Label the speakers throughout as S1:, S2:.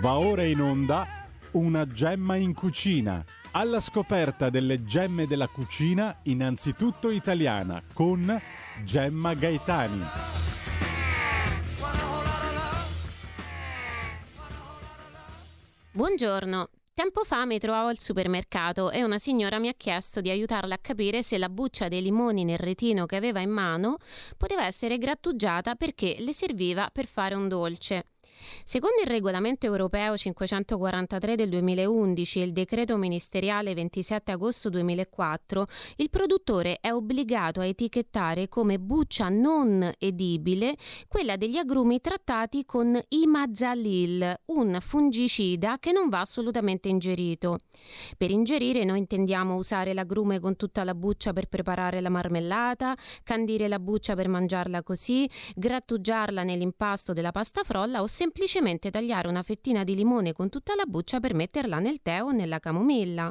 S1: Va ora in onda una gemma in cucina. Alla scoperta delle gemme della cucina, innanzitutto italiana, con Gemma Gaetani.
S2: Buongiorno. Tempo fa mi trovavo al supermercato e una signora mi ha chiesto di aiutarla a capire se la buccia dei limoni nel retino che aveva in mano poteva essere grattugiata perché le serviva per fare un dolce. Secondo il regolamento europeo 543 del 2011 e il decreto ministeriale 27 agosto 2004, il produttore è obbligato a etichettare come buccia non edibile quella degli agrumi trattati con imazalil, un fungicida che non va assolutamente ingerito. Per ingerire noi intendiamo usare l'agrume con tutta la buccia per preparare la marmellata, candire la buccia per mangiarla così, grattugiarla nell'impasto della pasta frolla o semplicemente semplicemente tagliare una fettina di limone con tutta la buccia per metterla nel tè o nella camomilla.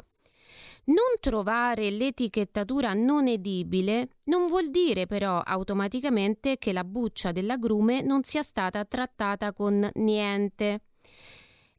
S2: Non trovare l'etichettatura non edibile non vuol dire però automaticamente che la buccia dell'agrume non sia stata trattata con niente.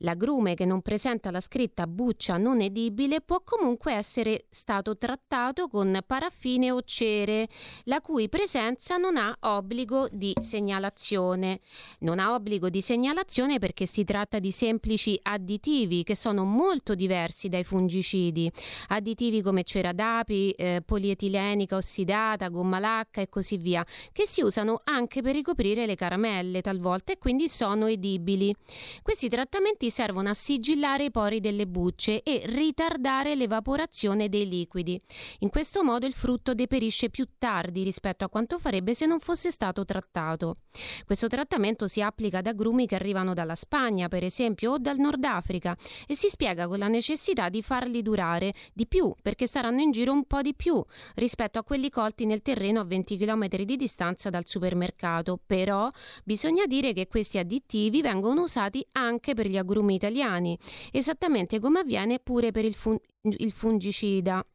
S2: L'agrume che non presenta la scritta buccia non edibile può comunque essere stato trattato con paraffine o cere, la cui presenza non ha obbligo di segnalazione. Non ha obbligo di segnalazione perché si tratta di semplici additivi che sono molto diversi dai fungicidi. Additivi come cera d'api, eh, polietilenica ossidata, gomma lacca e così via, che si usano anche per ricoprire le caramelle talvolta e quindi sono edibili. Questi trattamenti servono a sigillare i pori delle bucce e ritardare l'evaporazione dei liquidi. In questo modo il frutto deperisce più tardi rispetto a quanto farebbe se non fosse stato trattato. Questo trattamento si applica ad agrumi che arrivano dalla Spagna, per esempio, o dal Nord Africa e si spiega con la necessità di farli durare di più perché staranno in giro un po' di più rispetto a quelli colti nel terreno a 20 km di distanza dal supermercato. Però bisogna dire che questi additivi vengono usati anche per gli agrumi agrumi italiani, esattamente come avviene pure per il, fun- il fungicida.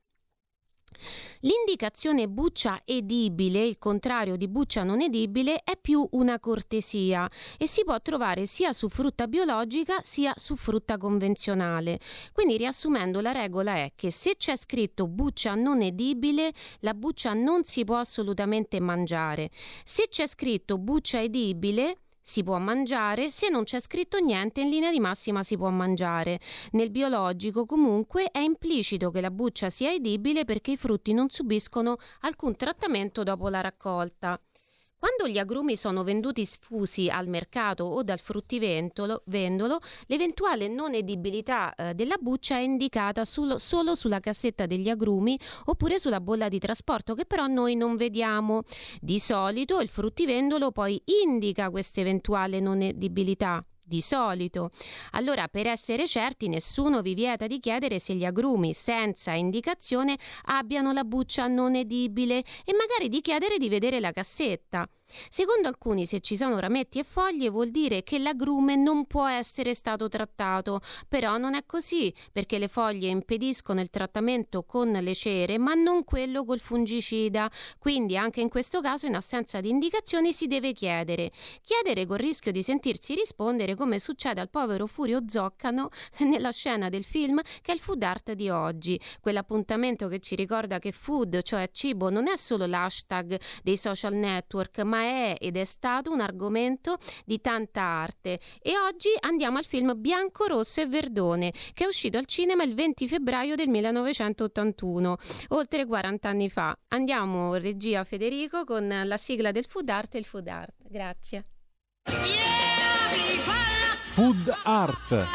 S2: L'indicazione buccia edibile, il contrario di buccia non edibile, è più una cortesia e si può trovare sia su frutta biologica sia su frutta convenzionale. Quindi riassumendo la regola è che se c'è scritto buccia non edibile, la buccia non si può assolutamente mangiare. Se c'è scritto buccia edibile, si può mangiare, se non c'è scritto niente in linea di massima si può mangiare. Nel biologico comunque è implicito che la buccia sia edibile perché i frutti non subiscono alcun trattamento dopo la raccolta. Quando gli agrumi sono venduti sfusi al mercato o dal fruttivendolo, l'eventuale non edibilità eh, della buccia è indicata sul, solo sulla cassetta degli agrumi oppure sulla bolla di trasporto che però noi non vediamo. Di solito il fruttivendolo poi indica questa eventuale non edibilità di solito. Allora, per essere certi, nessuno vi vieta di chiedere se gli agrumi senza indicazione abbiano la buccia non edibile e magari di chiedere di vedere la cassetta. Secondo alcuni, se ci sono rametti e foglie vuol dire che l'agrume non può essere stato trattato, però non è così, perché le foglie impediscono il trattamento con le cere, ma non quello col fungicida. Quindi anche in questo caso, in assenza di indicazioni, si deve chiedere. Chiedere col rischio di sentirsi rispondere come succede al povero Furio Zoccano nella scena del film che è il food art di oggi, quell'appuntamento che ci ricorda che food, cioè cibo, non è solo l'hashtag dei social network, ma ma è ed è stato un argomento di tanta arte. E oggi andiamo al film Bianco, Rosso e Verdone, che è uscito al cinema il 20 febbraio del 1981, oltre 40 anni fa. Andiamo, regia Federico, con la sigla del Food Art e il Food Art. Grazie.
S1: Food Art.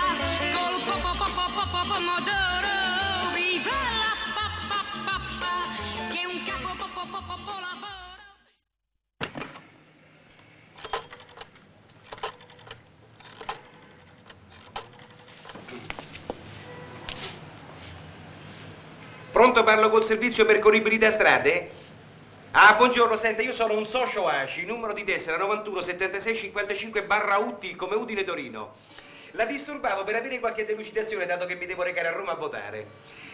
S3: Pronto, parlo col servizio percorribili da strade? Ah, buongiorno, senta, io sono un socio ACI, numero di tessera 91 76 55 barra UT, come Udine Torino. La disturbavo per avere qualche delucidazione, dato che mi devo recare a Roma a votare.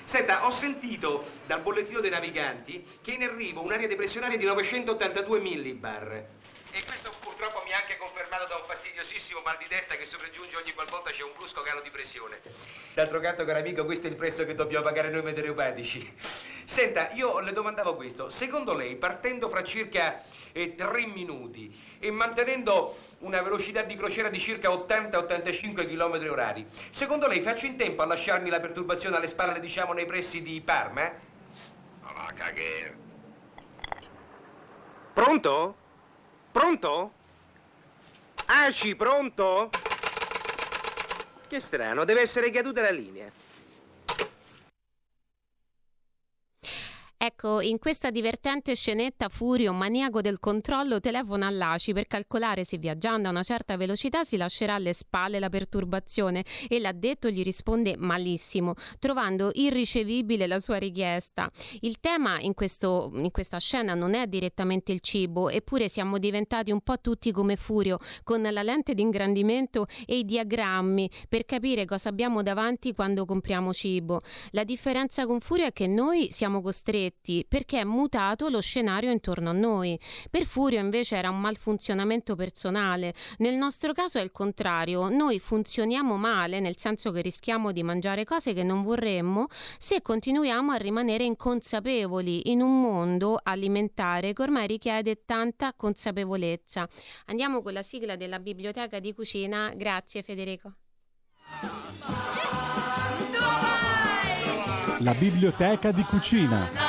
S3: Senta, ho sentito dal bollettino dei naviganti che è in arrivo un'area depressionaria di 982 millibar. E questo purtroppo mi ha anche confermato da noiosissimo mal di testa che sopraggiunge ogni qualvolta c'è un brusco calo di pressione. D'altro canto, caro amico, questo è il prezzo che dobbiamo pagare noi meteoropatici. Senta, io le domandavo questo. Secondo lei, partendo fra circa eh, tre minuti e mantenendo una velocità di crociera di circa 80-85 km orari, secondo lei faccio in tempo a lasciarmi la perturbazione alle spalle, diciamo, nei pressi di Parma?
S4: No, caghe.
S3: Pronto? Pronto? Aci, pronto? Che strano, deve essere caduta la linea.
S2: Ecco, in questa divertente scenetta Furio, maniaco del controllo, telefona all'ACI per calcolare se viaggiando a una certa velocità si lascerà alle spalle la perturbazione e l'addetto gli risponde malissimo, trovando irricevibile la sua richiesta. Il tema in, questo, in questa scena non è direttamente il cibo, eppure siamo diventati un po' tutti come Furio, con la lente di ingrandimento e i diagrammi per capire cosa abbiamo davanti quando compriamo cibo. La differenza con Furio è che noi siamo costretti stretti perché è mutato lo scenario intorno a noi. Per Furio invece era un malfunzionamento personale. Nel nostro caso è il contrario, noi funzioniamo male, nel senso che rischiamo di mangiare cose che non vorremmo se continuiamo a rimanere inconsapevoli in un mondo alimentare che ormai richiede tanta consapevolezza. Andiamo con la sigla della biblioteca di cucina. Grazie Federico.
S1: La biblioteca di cucina.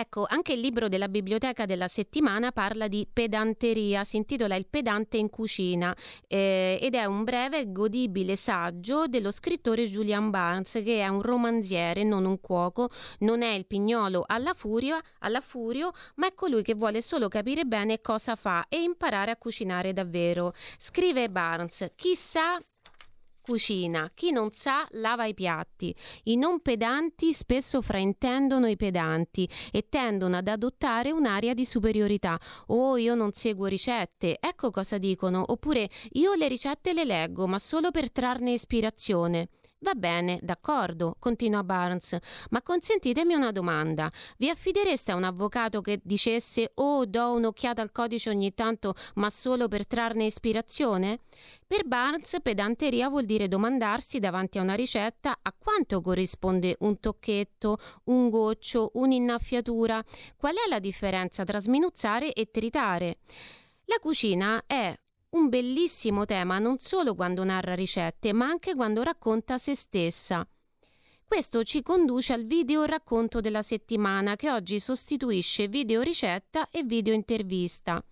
S2: Ecco, anche il libro della biblioteca della settimana parla di pedanteria, si intitola Il pedante in cucina eh, ed è un breve godibile saggio dello scrittore Julian Barnes che è un romanziere, non un cuoco, non è il pignolo alla, furia, alla furio, ma è colui che vuole solo capire bene cosa fa e imparare a cucinare davvero. Scrive Barnes, chissà cucina, chi non sa lava i piatti. I non pedanti spesso fraintendono i pedanti e tendono ad adottare un'aria di superiorità. Oh, io non seguo ricette, ecco cosa dicono, oppure io le ricette le leggo, ma solo per trarne ispirazione. Va bene, d'accordo, continua Barnes, ma consentitemi una domanda. Vi affidereste a un avvocato che dicesse oh do un'occhiata al codice ogni tanto, ma solo per trarne ispirazione? Per Barnes pedanteria vuol dire domandarsi davanti a una ricetta a quanto corrisponde un tocchetto, un goccio, un'innaffiatura. Qual è la differenza tra sminuzzare e tritare? La cucina è un bellissimo tema non solo quando narra ricette, ma anche quando racconta se stessa. Questo ci conduce al video racconto della settimana che oggi sostituisce video ricetta e video intervista.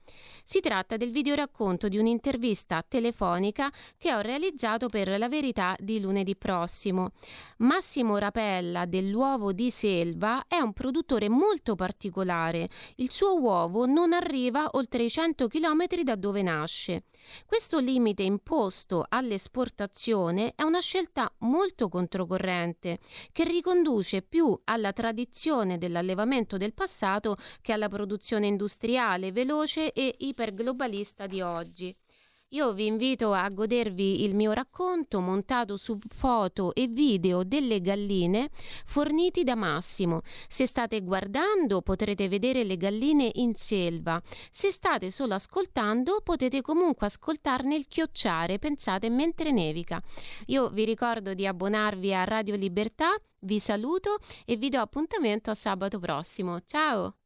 S2: Si tratta del videoracconto di un'intervista telefonica che ho realizzato per La Verità di lunedì prossimo. Massimo Rapella dell'uovo di Selva è un produttore molto particolare. Il suo uovo non arriva oltre i 100 km da dove nasce. Questo limite imposto all'esportazione è una scelta molto controcorrente che riconduce più alla tradizione dell'allevamento del passato che alla produzione industriale veloce e iperglobalista di oggi. Io vi invito a godervi il mio racconto montato su foto e video delle galline forniti da Massimo. Se state guardando potrete vedere le galline in selva. Se state solo ascoltando potete comunque ascoltarne il chiocciare, pensate, mentre nevica. Io vi ricordo di abbonarvi a Radio Libertà, vi saluto e vi do appuntamento a sabato prossimo. Ciao!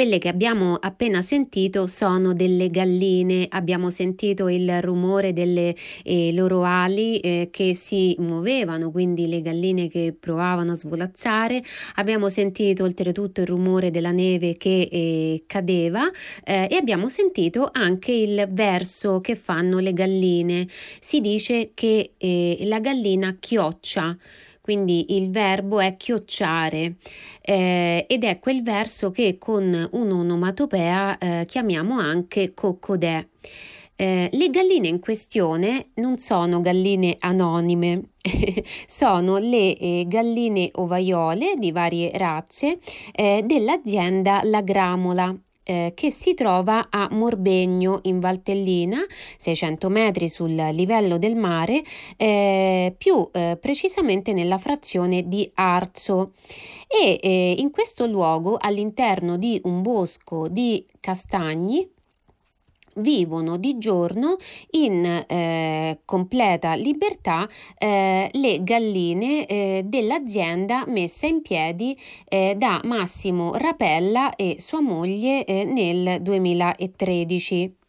S2: Quelle che abbiamo appena sentito sono delle galline, abbiamo sentito il rumore delle eh, loro ali eh, che si muovevano, quindi le galline che provavano a svolazzare, abbiamo sentito oltretutto il rumore della neve che eh, cadeva eh, e abbiamo sentito anche il verso che fanno le galline. Si dice che eh, la gallina chioccia quindi il verbo è chiocciare eh, ed è quel verso che con un'onomatopea eh, chiamiamo anche coccodè. Eh, le galline in questione non sono galline anonime, sono le eh, galline ovaiole di varie razze eh, dell'azienda La Gramola eh, che si trova a Morbegno in Valtellina, 600 metri sul livello del mare, eh, più eh, precisamente nella frazione di Arzo. E eh, in questo luogo, all'interno di un bosco di castagni, vivono di giorno in eh, completa libertà eh, le galline eh, dell'azienda messa in piedi eh, da Massimo Rapella e sua moglie eh, nel 2013.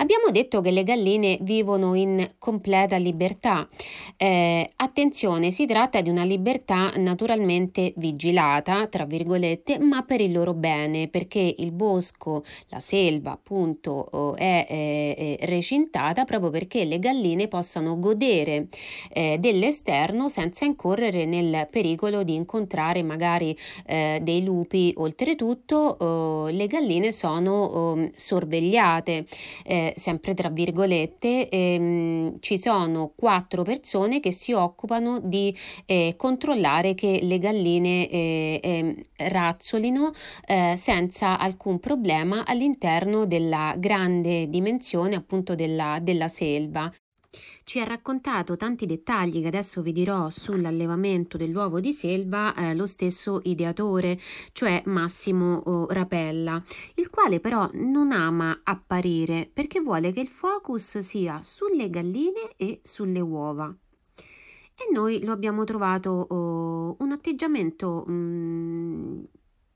S2: Abbiamo detto che le galline vivono in completa libertà. Eh, attenzione, si tratta di una libertà naturalmente vigilata, tra virgolette, ma per il loro bene, perché il bosco, la selva, appunto, è, è, è recintata proprio perché le galline possano godere eh, dell'esterno senza incorrere nel pericolo di incontrare magari eh, dei lupi. Oltretutto, eh, le galline sono oh, sorvegliate sempre tra virgolette, ehm, ci sono quattro persone che si occupano di eh, controllare che le galline eh, eh, razzolino eh, senza alcun problema all'interno della grande dimensione appunto della, della selva. Ci ha raccontato tanti dettagli che adesso vi dirò sull'allevamento dell'uovo di selva eh, lo stesso ideatore, cioè Massimo oh, Rapella, il quale però non ama apparire perché vuole che il focus sia sulle galline e sulle uova. E noi lo abbiamo trovato oh, un atteggiamento mm,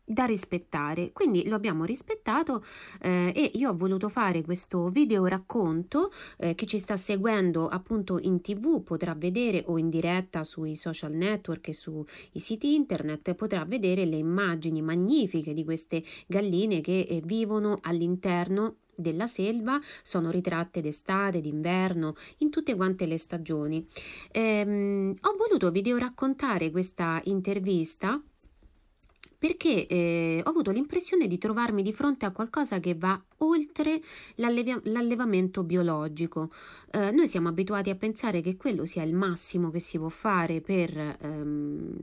S2: da rispettare quindi lo abbiamo rispettato eh, e io ho voluto fare questo video racconto eh, chi ci sta seguendo appunto in tv potrà vedere o in diretta sui social network e sui siti internet potrà vedere le immagini magnifiche di queste galline che eh, vivono all'interno della selva sono ritratte d'estate, d'inverno, in tutte quante le stagioni. Ehm, ho voluto video raccontare questa intervista perché eh, ho avuto l'impressione di trovarmi di fronte a qualcosa che va oltre l'alleva- l'allevamento biologico. Eh, noi siamo abituati a pensare che quello sia il massimo che si può fare per ehm,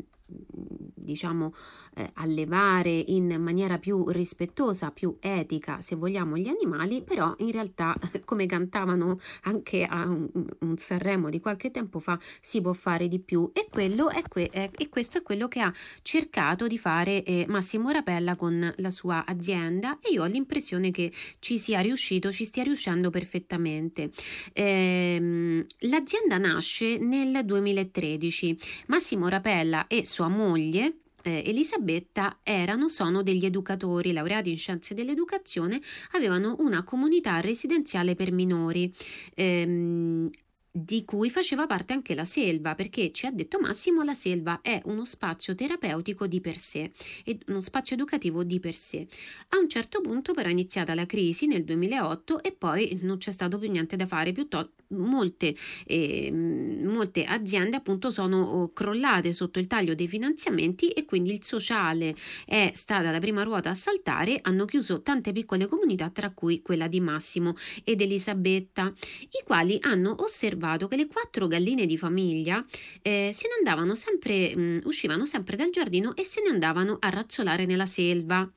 S2: diciamo eh, allevare in maniera più rispettosa, più etica, se vogliamo, gli animali, però in realtà, come cantavano anche a un, un Sanremo di qualche tempo fa, si può fare di più e, è que- è, e questo è quello che ha cercato di fare eh, Massimo Rapella con la sua azienda e io ho l'impressione che ci sia riuscito, ci stia riuscendo perfettamente. Eh, l'azienda nasce nel 2013, Massimo Rapella e sua moglie eh, Elisabetta erano, sono degli educatori laureati in scienze dell'educazione, avevano una comunità residenziale per minori. Ehm, di cui faceva parte anche la selva, perché ci ha detto Massimo, la selva è uno spazio terapeutico di per sé e uno spazio educativo di per sé. A un certo punto però è iniziata la crisi nel 2008 e poi non c'è stato più niente da fare, piuttosto molte, eh, molte aziende appunto sono oh, crollate sotto il taglio dei finanziamenti e quindi il sociale è stata la prima ruota a saltare, hanno chiuso tante piccole comunità tra cui quella di Massimo ed Elisabetta, i quali hanno osservato che le quattro galline di famiglia eh, se ne andavano sempre, mh, uscivano sempre dal giardino e se ne andavano a razzolare nella selva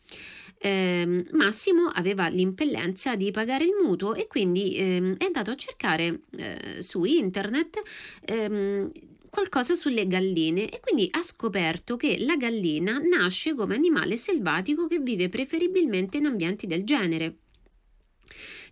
S2: eh, Massimo aveva l'impellenza di pagare il mutuo e quindi eh, è andato a cercare eh, su internet ehm, qualcosa sulle galline e quindi ha scoperto che la gallina nasce come animale selvatico che vive preferibilmente in ambienti del genere.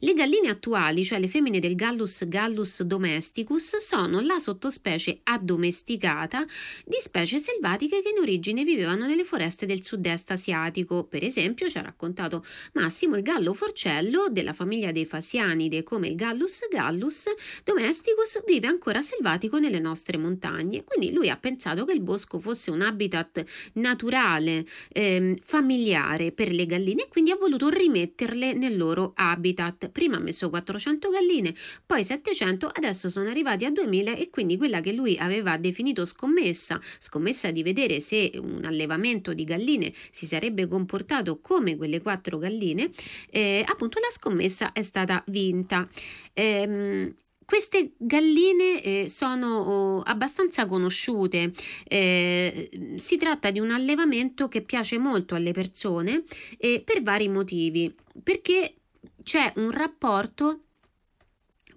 S2: Le galline attuali, cioè le femmine del Gallus gallus domesticus, sono la sottospecie addomesticata di specie selvatiche che in origine vivevano nelle foreste del sud-est asiatico. Per esempio, ci ha raccontato Massimo il gallo forcello della famiglia dei Fasianide, come il Gallus gallus domesticus, vive ancora selvatico nelle nostre montagne. Quindi lui ha pensato che il bosco fosse un habitat naturale, eh, familiare per le galline e quindi ha voluto rimetterle nel loro habitat prima ha messo 400 galline, poi 700, adesso sono arrivati a 2000 e quindi quella che lui aveva definito scommessa, scommessa di vedere se un allevamento di galline si sarebbe comportato come quelle quattro galline, eh, appunto la scommessa è stata vinta. Ehm, queste galline eh, sono oh, abbastanza conosciute, eh, si tratta di un allevamento che piace molto alle persone eh, per vari motivi, perché c'è un rapporto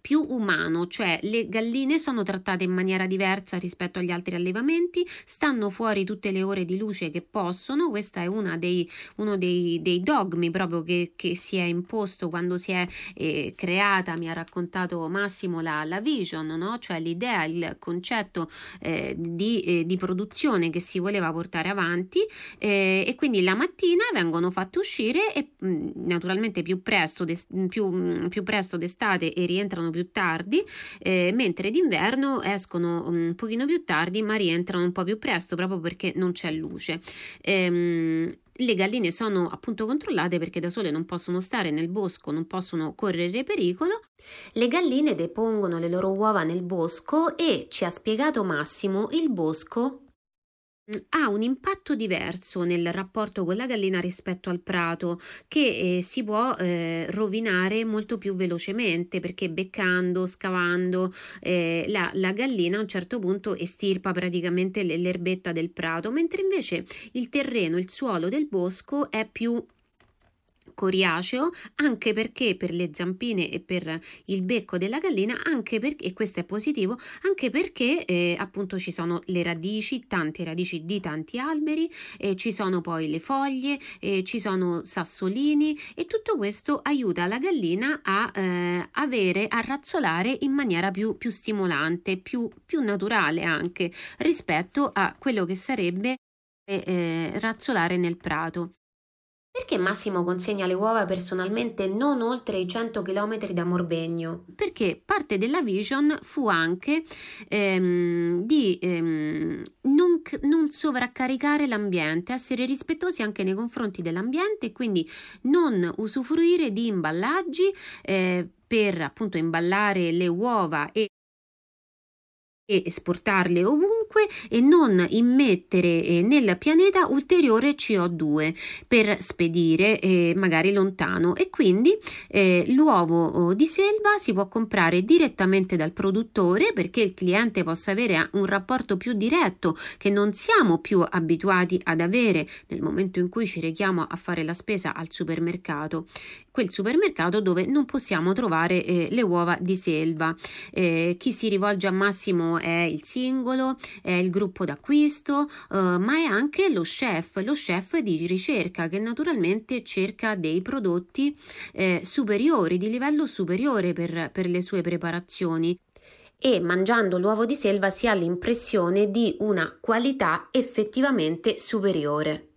S2: più umano, cioè le galline sono trattate in maniera diversa rispetto agli altri allevamenti, stanno fuori tutte le ore di luce che possono, questo è dei, uno dei, dei, dogmi proprio che, che, si è imposto quando si è eh, creata, mi ha raccontato Massimo la, la vision, no? cioè l'idea, il concetto eh, di, eh, di, produzione che si voleva portare avanti eh, e quindi la mattina vengono fatte uscire e mm, naturalmente più presto, più, mh, più presto d'estate e rientrano più tardi, eh, mentre d'inverno escono un pochino più tardi ma rientrano un po' più presto proprio perché non c'è luce. Ehm, le galline sono appunto controllate perché da sole non possono stare nel bosco, non possono correre pericolo. Le galline depongono le loro uova nel bosco e ci ha spiegato Massimo il bosco ha un impatto diverso nel rapporto con la gallina rispetto al prato che eh, si può eh, rovinare molto più velocemente perché beccando, scavando eh, la, la, gallina a un certo punto estirpa praticamente l'erbetta del prato mentre invece il terreno, il suolo del bosco è più coriaceo anche perché per le zampine e per il becco della gallina anche perché e questo è positivo anche perché eh, appunto ci sono le radici tante radici di tanti alberi eh, ci sono poi le foglie eh, ci sono sassolini e tutto questo aiuta la gallina a eh, avere a razzolare in maniera più, più stimolante più, più naturale anche rispetto a quello che sarebbe eh, eh, razzolare nel prato perché Massimo consegna le uova personalmente non oltre i 100 km da Morbegno? Perché parte della vision fu anche ehm, di ehm, non, non, sovraccaricare l'ambiente, essere rispettosi anche nei confronti dell'ambiente e quindi non usufruire di imballaggi eh, per appunto imballare le uova e e esportarle ovunque e non immettere eh, nel pianeta ulteriore CO2 per spedire eh, magari lontano. E quindi eh, l'uovo oh, di selva si può comprare direttamente dal produttore perché il cliente possa avere un rapporto più diretto che non siamo più abituati ad avere nel momento in cui ci rechiamo a fare la spesa al supermercato quel supermercato dove non possiamo trovare eh, le uova di selva. Eh, chi si rivolge a Massimo è il singolo, è il gruppo d'acquisto, eh, ma è anche lo chef, lo chef di ricerca che naturalmente cerca dei prodotti eh, superiori, di livello superiore per, per le sue preparazioni e mangiando l'uovo di selva si ha l'impressione di una qualità effettivamente superiore.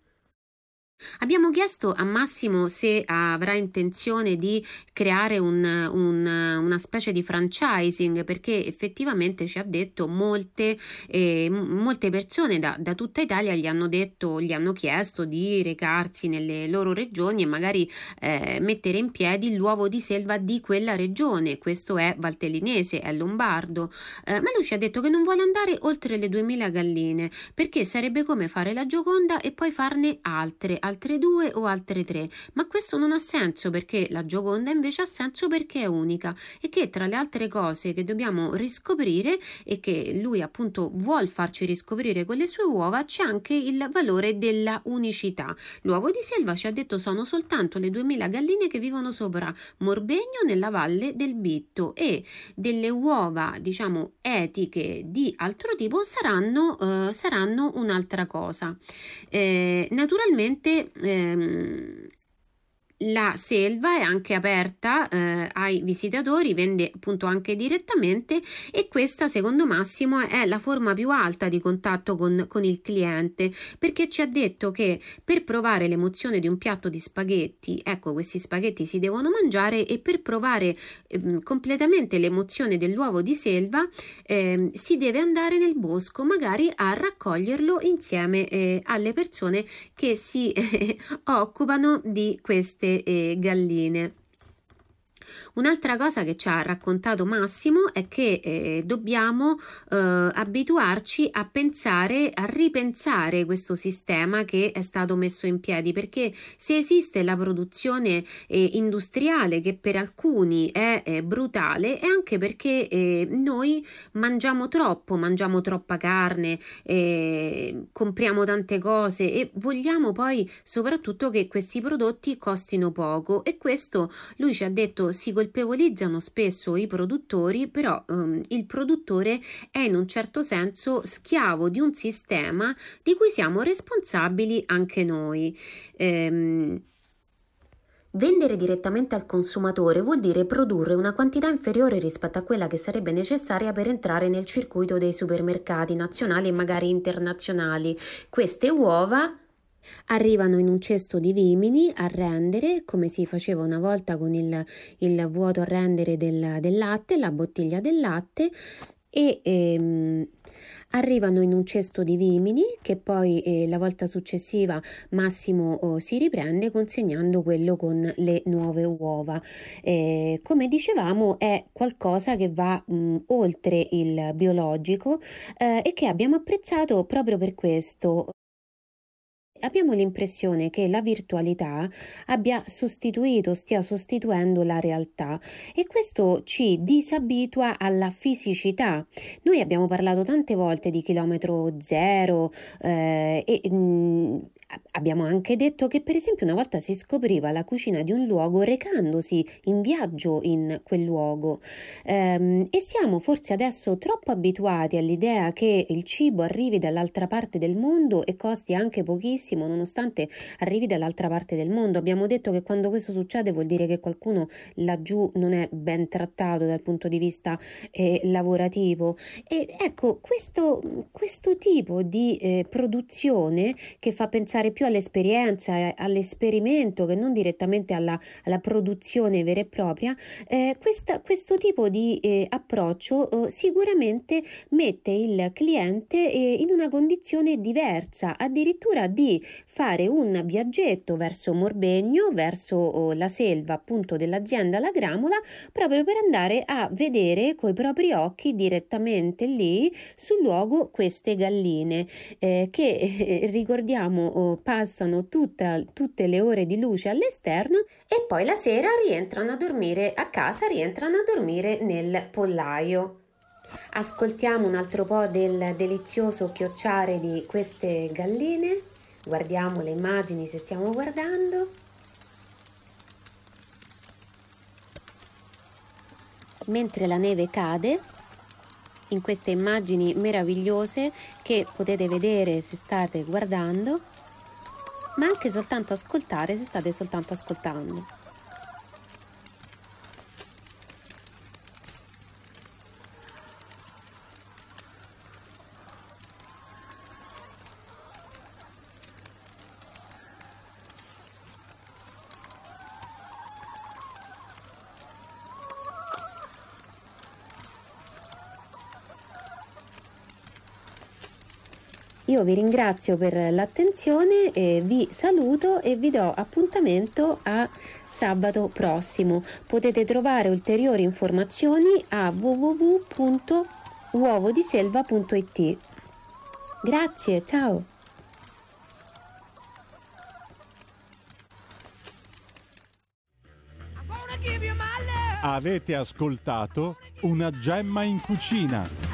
S2: Abbiamo chiesto a Massimo se avrà intenzione di creare un, un, una specie di franchising perché effettivamente ci ha detto molte, eh, molte persone da, da, tutta Italia gli hanno detto, gli hanno chiesto di recarsi nelle loro regioni e magari eh, mettere in piedi l'uovo di selva di quella regione. Questo è valtellinese, è lombardo, eh, ma lui ci ha detto che non vuole andare oltre le 2000 galline perché sarebbe come fare la Gioconda e poi farne altre altre due o altre tre, ma questo non ha senso perché la Gioconda invece ha senso perché è unica e che tra le altre cose che dobbiamo riscoprire e che lui appunto vuol farci riscoprire con le sue uova c'è anche il valore della unicità. L'uovo di selva ci ha detto sono soltanto le 2000 galline che vivono sopra Morbegno nella valle del Bitto e delle uova diciamo etiche di altro tipo saranno, eh, saranno un'altra cosa. Eh, naturalmente ehm, la selva è anche aperta eh, ai visitatori, vende appunto anche direttamente e questa secondo Massimo è la forma più alta di contatto con, con il cliente perché ci ha detto che per provare l'emozione di un piatto di spaghetti, ecco questi spaghetti si devono mangiare e per provare eh, completamente l'emozione dell'uovo di selva eh, si deve andare nel bosco magari a raccoglierlo insieme eh, alle persone che si occupano di queste eh, galline. Un'altra cosa che ci ha raccontato Massimo è che eh, dobbiamo eh, abituarci a pensare, a ripensare questo sistema che è stato messo in piedi, perché se esiste la produzione eh, industriale che per alcuni è brutale, è anche perché eh, noi mangiamo troppo, mangiamo troppa carne, eh, compriamo tante cose e vogliamo poi soprattutto che questi prodotti costino poco. E questo lui ci ha detto si colpevolizzano spesso i produttori, però um, il produttore è in un certo senso schiavo di un sistema di cui siamo responsabili anche noi. Ehm, Vendere direttamente al consumatore vuol dire produrre una quantità inferiore rispetto a quella che sarebbe necessaria per entrare nel circuito dei supermercati nazionali e magari internazionali. Queste uova Arrivano in un cesto di vimini a rendere, come si faceva una volta con il, il vuoto a rendere del, del, latte, la bottiglia del latte, e ehm, arrivano in un cesto di vimini che poi eh, la volta successiva Massimo oh, si riprende consegnando quello con le nuove uova. Eh, come dicevamo è qualcosa che va mh, oltre il biologico eh, e che abbiamo apprezzato proprio per questo. Abbiamo l'impressione che la virtualità abbia sostituito, stia sostituendo la realtà e questo ci disabitua alla fisicità. Noi abbiamo parlato tante volte di chilometro zero eh, e mh, mm, Abbiamo anche detto che per esempio una volta si scopriva la cucina di un luogo recandosi in viaggio in quel luogo ehm, e siamo forse adesso troppo abituati all'idea che il cibo arrivi dall'altra parte del mondo e costi anche pochissimo nonostante arrivi dall'altra parte del mondo. Abbiamo detto che quando questo succede vuol dire che qualcuno laggiù non è ben trattato dal punto di vista eh, lavorativo e ecco questo, questo tipo di eh, produzione che fa pensare pensare più all'esperienza, all'esperimento che non direttamente alla, alla produzione vera e propria, eh, questa, questo tipo di eh, approccio eh, sicuramente mette il cliente eh, in una condizione diversa, addirittura di fare un viaggetto verso Morbegno, verso oh, la selva appunto dell'azienda La Gramola, proprio per andare a vedere coi propri occhi direttamente lì sul luogo queste galline eh, che eh, ricordiamo passano tutta, tutte le ore di luce all'esterno e poi la sera rientrano a dormire a casa, rientrano a dormire nel pollaio. Ascoltiamo un altro po' del delizioso chiocciare di queste galline, guardiamo le immagini se stiamo guardando. Mentre la neve cade, in queste immagini meravigliose che potete vedere se state guardando ma anche soltanto ascoltare se state soltanto ascoltando. Io vi ringrazio per l'attenzione, e vi saluto e vi do appuntamento a sabato prossimo. Potete trovare ulteriori informazioni a www.uovodiselva.it. Grazie, ciao!
S1: Avete ascoltato una gemma in cucina